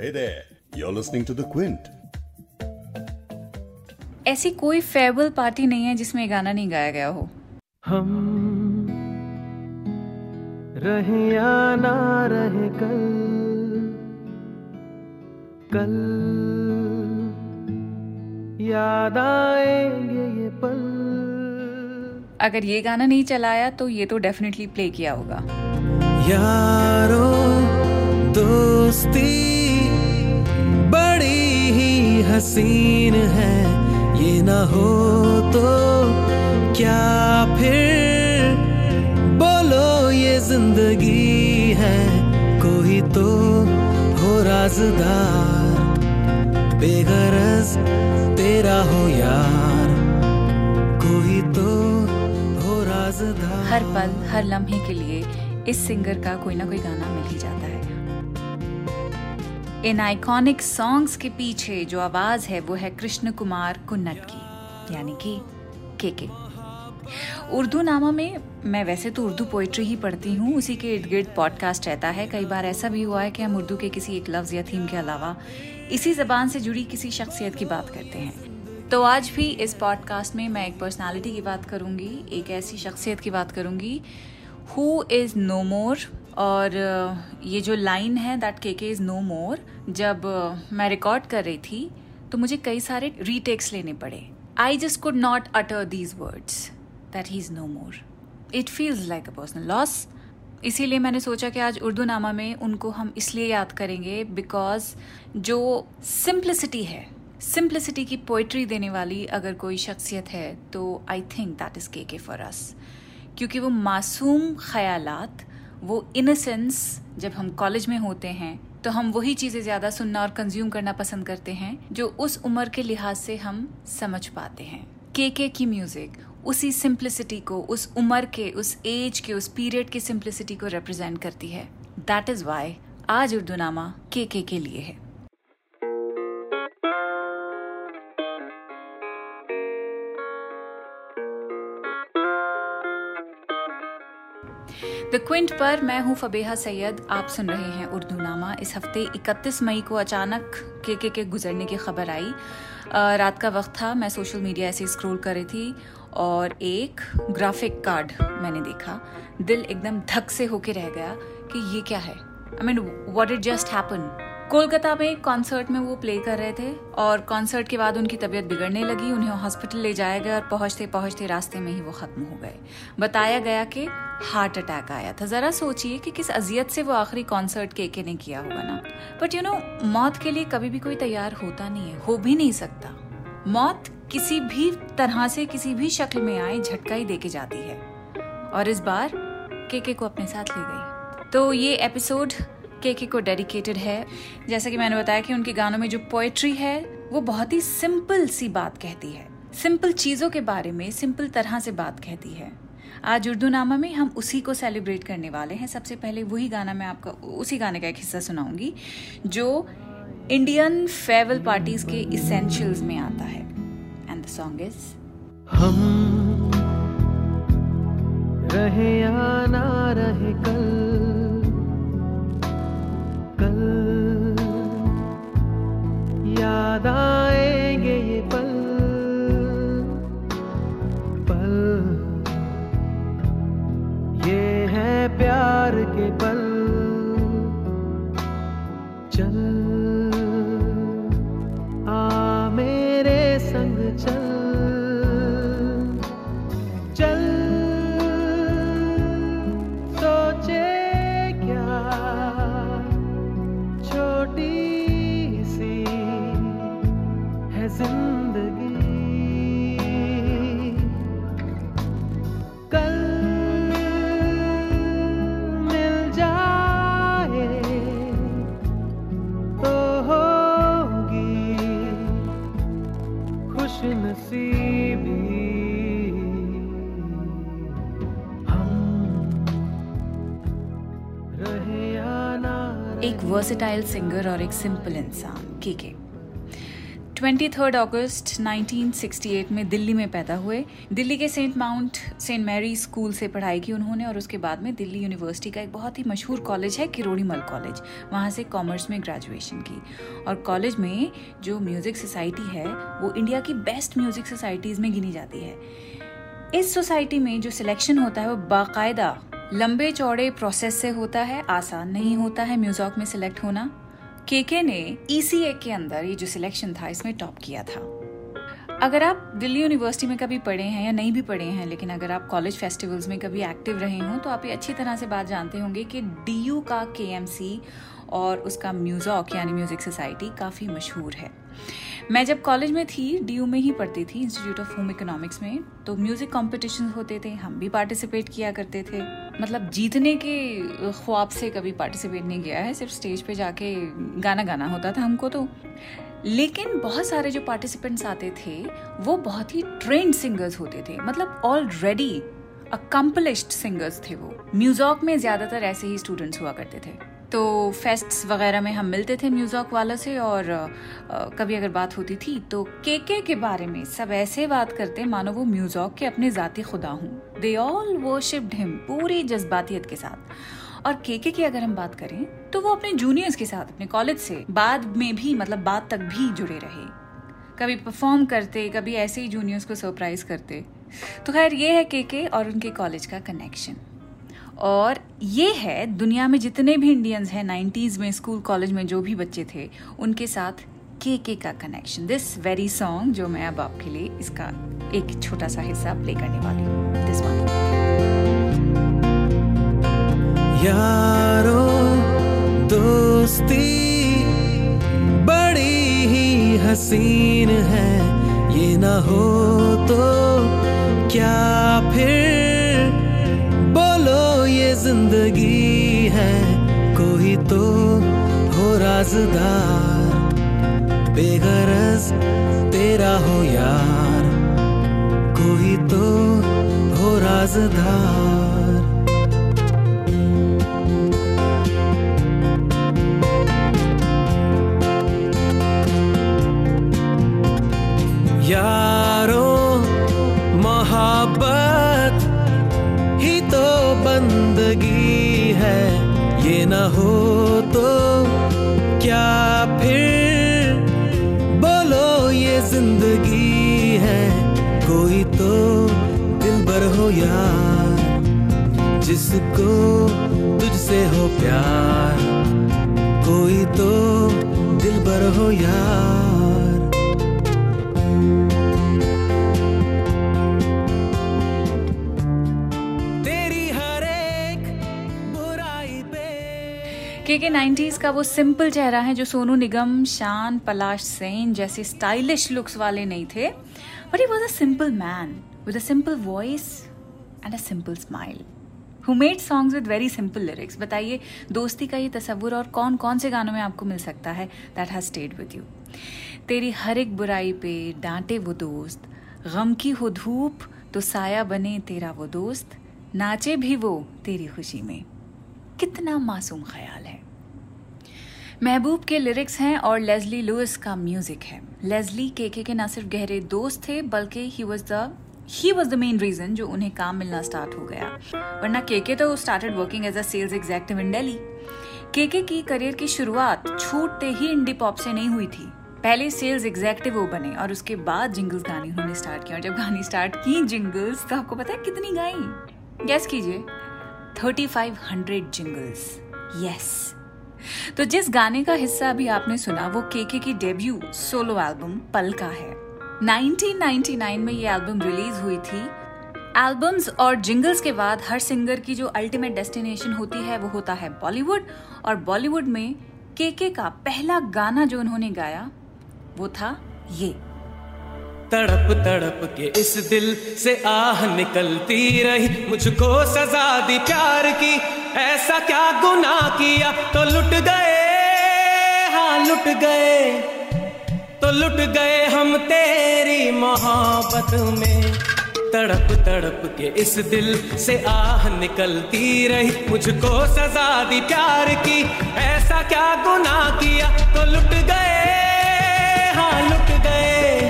Hey there, you're listening to The Quint. ऐसी कोई farewell party नहीं है जिसमें गाना नहीं गाया गया हो। हम रहे या ना रहे कल कल याद आएँगे ये पल। अगर ये गाना नहीं चलाया तो ये तो डेफिनेटली प्ले किया होगा। यारो दोस्ती बड़ी ही हसीन है। ये ना हो तो क्या फिर? बोलो ये ज़िंदगी है, कोई तो हो राजदार। बेगरज तेरा हो यार, कोई तो हो राजदार। हर पल, हर लम्हे के लिए इस सिंगर का कोई ना कोई गाना मिल ही जाता है। इन आइकॉनिक सॉन्ग्स के पीछे जो आवाज़ है, वो है कृष्ण कुमार कुन्नट की, यानी कि के के उर्दू नामा में, मैं वैसे तो उर्दू पोइट्री ही पढ़ती हूँ, उसी के इर्द गिर्द पॉडकास्ट रहता है। कई बार ऐसा भी हुआ है कि हम उर्दू के किसी एक लफ्ज़ या थीम के अलावा इसी जबान से जुड़ी किसी शख्सियत की बात करते हैं। तो आज भी इस पॉडकास्ट में मैं एक पर्सनालिटी की बात करूँगी, एक ऐसी शख्सियत की बात करूँगी हु इज़ नो मोर और ये जो लाइन है दैट के के इज़ नो मोर जब मैं रिकॉर्ड कर रही थी तो मुझे कई सारे रीटेक्स लेने पड़े। I just could not utter these words that he is no more it feels like a personal loss इसीलिए मैंने सोचा कि आज उर्दू नामा में उनको हम इसलिए याद करेंगे बिकॉज़ जो सिंप्लिसिटी है सिंप्लिसिटी की पोइट्री देने वाली अगर कोई शख्सियत है तो आई थिंक दैट इज़ के के फॉर अस क्योंकि वो मासूम ख्यालात वो इनसेंस जब हम कॉलेज में होते हैं तो हम वही चीज़ें ज़्यादा सुनना और कंज्यूम करना पसंद करते हैं, जो उस उम्र के लिहाज से हम समझ पाते हैं। के के की म्यूज़िक उसी सिंप्लिसिटी को, उस उम्र के, उस एज के, उस पीरियड की सिंप्लिसिटी को रिप्रेजेंट करती है। दैट इज़ वाई आज उर्दू नामा के के के लिए है। क्विंट पर मैं हूँ फबेहा सैयद। आप सुन रहे हैं उर्दू नामा इस हफ़्ते 31 मई को अचानक के के के गुजरने की खबर आई। रात का वक्त था, मैं सोशल मीडिया ऐसे स्क्रॉल कर रही थी और एक ग्राफिक कार्ड मैंने देखा। दिल एकदम धक से होके रह गया कि ये क्या है? I mean what it just happen Kolkata में एक कॉन्सर्ट में वो प्ले कर रहे थे और कॉन्सर्ट के बाद उनकी तबीयत बिगड़ने लगी, उन्हें हॉस्पिटल ले जाया गया और पहुँचते पहुँचते रास्ते में ही वो खत्म हो गए। बताया गया कि हार्ट अटैक आया था। जरा सोचिए कि किस अजियत से वो आखिरी कॉन्सर्ट के के ने किया होगा ना। बट यू नो मौत के लिए कभी भी कोई तैयार होता नहीं है, हो भी नहीं सकता। मौत किसी भी तरह से किसी भी शक्ल में आए, झटका ही दे के जाती है। और इस बार केके को अपने साथ ले गई। तो ये एपिसोड केके को डेडिकेटेड है। जैसा कि मैंने बताया कि उनके गानों में जो पोएट्री है, वो बहुत ही सिंपल सी बात कहती है। सिंपल चीज़ों के बारे में सिंपल तरह से बात कहती है। आज उर्दू नामा में हम उसी को सेलिब्रेट करने वाले हैं। सबसे पहले वही गाना मैं आपका, उसी गाने का एक हिस्सा सुनाऊँगी, जो इंडियन फेयरवेल पार्टीज़ के इसेंशियल्स में आता है। एंड द सॉन्ग इज़ हम रहे या ना रहे कल याद एक वर्सेटाइल सिंगर और एक सिंपल इंसान के के ट्वेंटी थर्ड अगस्त 1968 में दिल्ली में पैदा हुए। दिल्ली के Saint Mount Saint Mary school से पढ़ाई की उन्होंने और उसके बाद में दिल्ली यूनिवर्सिटी का एक बहुत ही मशहूर कॉलेज है किरोड़ीमल कॉलेज वहाँ से कॉमर्स में ग्रेजुएशन की। और कॉलेज में जो म्यूज़िक सोसाइटी है, वो इंडिया की बेस्ट म्यूज़िक सोसाइटीज़ में गिनी जाती है। इस सोसाइटी में जो सिलेक्शन होता है, वो बाकायदा लंबे चौड़े प्रोसेस से होता है, आसान नहीं होता है म्यूजॉक में सिलेक्ट होना। केके ने ईसीए के अंदर ये जो सिलेक्शन था, इसमें टॉप किया था। अगर आप दिल्ली यूनिवर्सिटी में कभी पढ़े हैं या नहीं भी पढ़े हैं, लेकिन अगर आप कॉलेज फेस्टिवल्स में कभी एक्टिव रहे हों तो आप ये अच्छी तरह से बात जानते होंगे कि डी का के और उसका म्यूजॉक, यानी म्यूज़िक सोसाइटी काफ़ी मशहूर है। मैं जब कॉलेज में थी डीयू में ही पढ़ती थी इंस्टीट्यूट ऑफ़ होम इकोनॉमिक्स में तो म्यूज़िक कॉम्पिटिशन होते थे, हम भी पार्टिसिपेट किया करते थे। मतलब जीतने के ख्वाब से कभी पार्टिसिपेट नहीं किया है, सिर्फ़ स्टेज पे जाके गाना गाना होता था हमको तो। लेकिन बहुत सारे जो पार्टिसिपेंट्स आते थे, वो बहुत ही ट्रेंड सिंगर्स होते थे। मतलब ऑलरेडी अकम्पलिश्ड सिंगर्स थे वो। म्यूजॉक में ज़्यादातर ऐसे ही स्टूडेंट्स हुआ करते थे। तो फेस्ट्स वगैरह में हम मिलते थे म्यूजॉक वालों से और आ, कभी अगर बात होती थी तो केके के बारे में सब ऐसे बात करते मानो वो म्यूजॉक के अपने जाति खुदा हूँ। दे ऑल वर्शिप्ड हिम पूरी जज्बातियत के साथ। और केके की अगर हम बात करें तो वो अपने जूनियर्स के साथ अपने कॉलेज से बाद में भी मतलब बाद तक भी जुड़े रहे। कभी परफॉर्म करते कभी ऐसे ही जूनियर्स को सरप्राइज़ करते। तो खैर ये है केके और उनके कॉलेज का कनेक्शन और ये है, दुनिया में जितने भी इंडियंस हैं नाइन्टीज में स्कूल कॉलेज में, जो भी बच्चे थे, उनके साथ के के का कनेक्शन दिस वेरी सॉन्ग जो मैं अब आपके लिए इसका एक छोटा सा हिस्सा प्ले करने वाली हूँ. दिस वन यारो दोस्ती बड़ी ही हसीन है, ये ना हो तो क्या फिर ज़िंदगी है कोई तो हो राजदार। बेगरज तेरा हो यार कोई तो हो राजदार। हो यार, जिसको तुझसे हो प्यार, कोई तो दिलबर हो यार। के के नाइन्टीज का वो सिंपल चेहरा है जो सोनू निगम, शान, पलाश सेन जैसे स्टाइलिश लुक्स वाले नहीं थे but he was a simple man with a simple voice and a simple smile who made songs with very simple lyrics बताइए, दोस्ती का ये तस्वुर और कौन कौन से गानों में आपको मिल सकता है? That has stayed with you तेरी हर एक बुराई पे डांटे वो दोस्त, गम की हो धूप तो साया बने तेरा वो दोस्त, नाचे भी वो तेरी खुशी में। कितना मासूम ख्याल है। महबूब के लिरिक्स हैं और लेजली लुइस का म्यूज़िक है। लेजली केके के ना सिर्फ़ गहरे दोस्त थे, बल्कि he was the he was the main reason जो उन्हें काम मिलना स्टार्ट हो गया। वरना केके तो started working as a sales executive in Delhi KK की करियर की शुरुआत छूटते ही इंडी पॉप से नहीं हुई थी। पहले सेल्स एग्जेक्टिव वो बने और उसके बाद जिंगल्स गानी उन्होंने स्टार्ट किया और जब गानी स्टार्ट की जिंगल्स तो आपको पता है कितनी गाई? गैस कीजिए। Thirty five hundred jingles yes तो जिस गाने का हिस्सा अभी आपने सुना, वो केके की डेब्यू सोलो एल्बम पल का है। 1999 में ये एल्बम रिलीज़ हुई थी। एल्बम्स और जिंगल्स के बाद हर सिंगर की जो अल्टीमेट डेस्टिनेशन होती है, वो होता है बॉलीवुड और बॉलीवुड में केके का पहला गाना जो उन्होंने गाया, वो था ये। तड़प तड़प के इस दिल से आह निकलती रही, मुझको सजा दी प्यार की। ऐसा क्या गुनाह किया तो लुट गए हाँ लुट गए। तो लुट गए हम तेरी मोहब्बत में। तड़प तड़प के इस दिल से आह निकलती रही। मुझको सजा दी प्यार की। ऐसा क्या गुनाह किया? तो लुट गए हाँ लुट गए।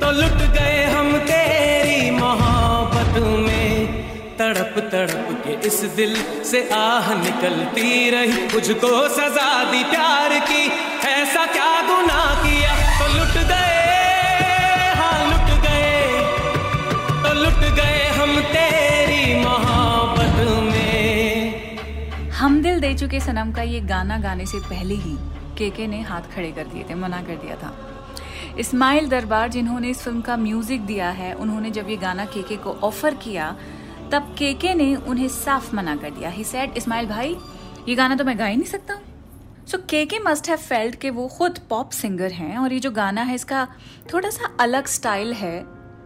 तो लुट गए हम तेरी मोहब्बत में। तड़प तड़प के इस दिल से आह निकलती रही। मुझको सजा दी प्यार की। ऐसा क्या गुनाह हम दिल दे चुके सनम का ये गाना गाने से पहले ही केके ने हाथ खड़े कर दिए थे, मना कर दिया था। इस्माइल दरबार जिन्होंने इस फ़िल्म का म्यूज़िक दिया है, उन्होंने जब ये गाना केके को ऑफ़र किया, तब केके ने उन्हें साफ़ मना कर दिया। ही सेड इस्माइल भाई, ये गाना तो मैं गा ही नहीं सकता। So KK must have felt कि वो खुद पॉप सिंगर हैं और ये जो गाना है, इसका थोड़ा सा अलग स्टाइल है।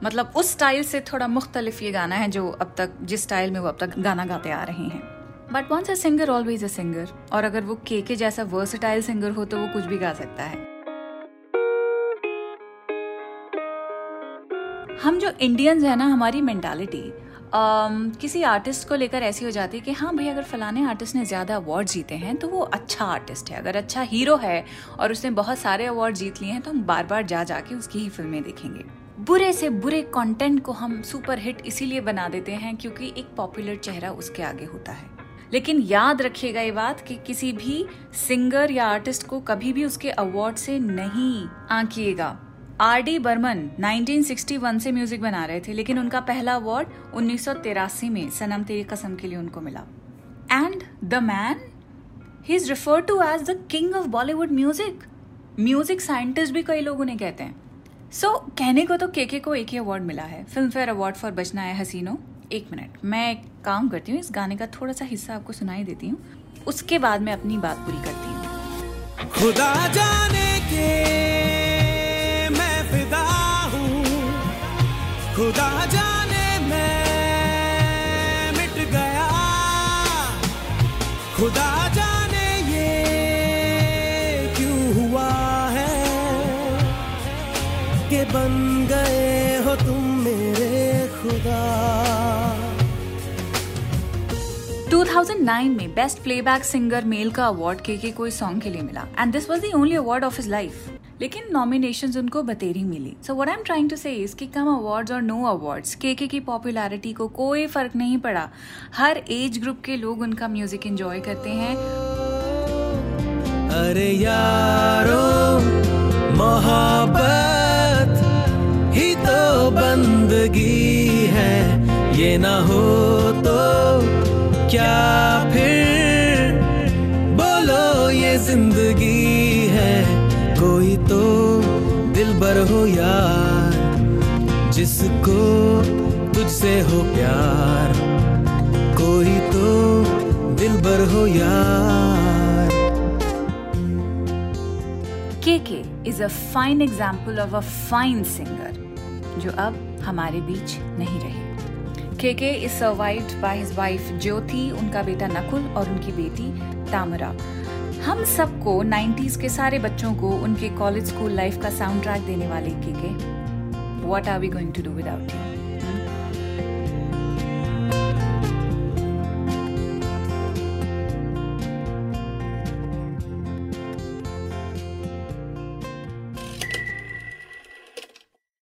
मतलब उस स्टाइल से थोड़ा मुख्तलिफ़ ये गाना है जो अब तक, जिस स्टाइल में वो अब तक गाना गाते आ रहे हैं। But once a singer always a singer और अगर वो के के जैसा वर्सटाइल सिंगर हो तो वो कुछ भी गा सकता है। हम जो इंडियंस है ना हमारी मेंटालिटी um, किसी आर्टिस्ट को लेकर ऐसी हो जाती है कि हाँ भाई अगर फलाने आर्टिस्ट ने ज़्यादा अवार्ड जीते हैं तो वो अच्छा आर्टिस्ट है। अगर अच्छा हीरो है और उसने बहुत सारे अवार्ड जीत लिए हैं तो हम बार बार जा जाके उसकी ही फ़िल्में देखेंगे। बुरे से बुरे कंटेंट को हम सुपर हिट इसीलिए बना देते हैं क्योंकि एक पॉपुलर चेहरा उसके आगे होता है। लेकिन याद रखिएगा ये बात कि किसी भी सिंगर या आर्टिस्ट को कभी भी उसके अवार्ड से नहीं आंकिएगा। आर डी बर्मन 1961 से म्यूज़िक बना रहे थे लेकिन उनका पहला अवार्ड उन्नीस में सनम तेरी कसम के लिए उनको मिला। And the man he is refer to as the king of Bollywood music music scientist भी कई लोग उन्हें कहते हैं। सो so, कहने को तो केके को एक ही अवार्ड मिला है। फ़िल्म फेयर अवार्ड फॉर बचना है हसीनो एक मिनट, मैं एक काम करती हूँ, इस गाने का थोड़ा सा हिस्सा आपको सुनाई देती हूँ। उसके बाद मैं अपनी बात पूरी करती हूँ। खुदा जाने के मैं फिदा हूँ। खुदा जाने मैं मिट गया। खुदा जाने ये क्यों हुआ है? कि बन 2009 में बेस्ट प्लेबैक सिंगर मेल का अवार्ड के के कोई सॉन्ग के लिए मिला and this was the only award of his life लेकिन नॉमिनेशंस उनको बतेरी मिली। So what I am trying to say is कि कम अवार्ड्स और नो अवार्ड्स के के की पॉपुलैरिटी को कोई फ़र्क नहीं पड़ा। हर एज ग्रुप के लोग उनका म्यूज़िक एंजॉय करते हैं। अरे यारो, मोहब्बत ही तो बंदगी है। ये ना हो तो क्या फिर? बोलो, ये ज़िंदगी है। कोई तो दिल बर हो यार, जिसको तुझसे हो प्यार। कोई तो दिल बर हो यार। K K is a fine example of a fine singer जो अब हमारे बीच नहीं रहे। K K is survived by his wife Jyoti, उनका बेटा नकुल और उनकी बेटी तामरा। हम सबको 90s के सारे बच्चों को उनके कॉलेज स्कूल लाइफ का साउंड ट्रैक देने वाले K K. What are we going to do without you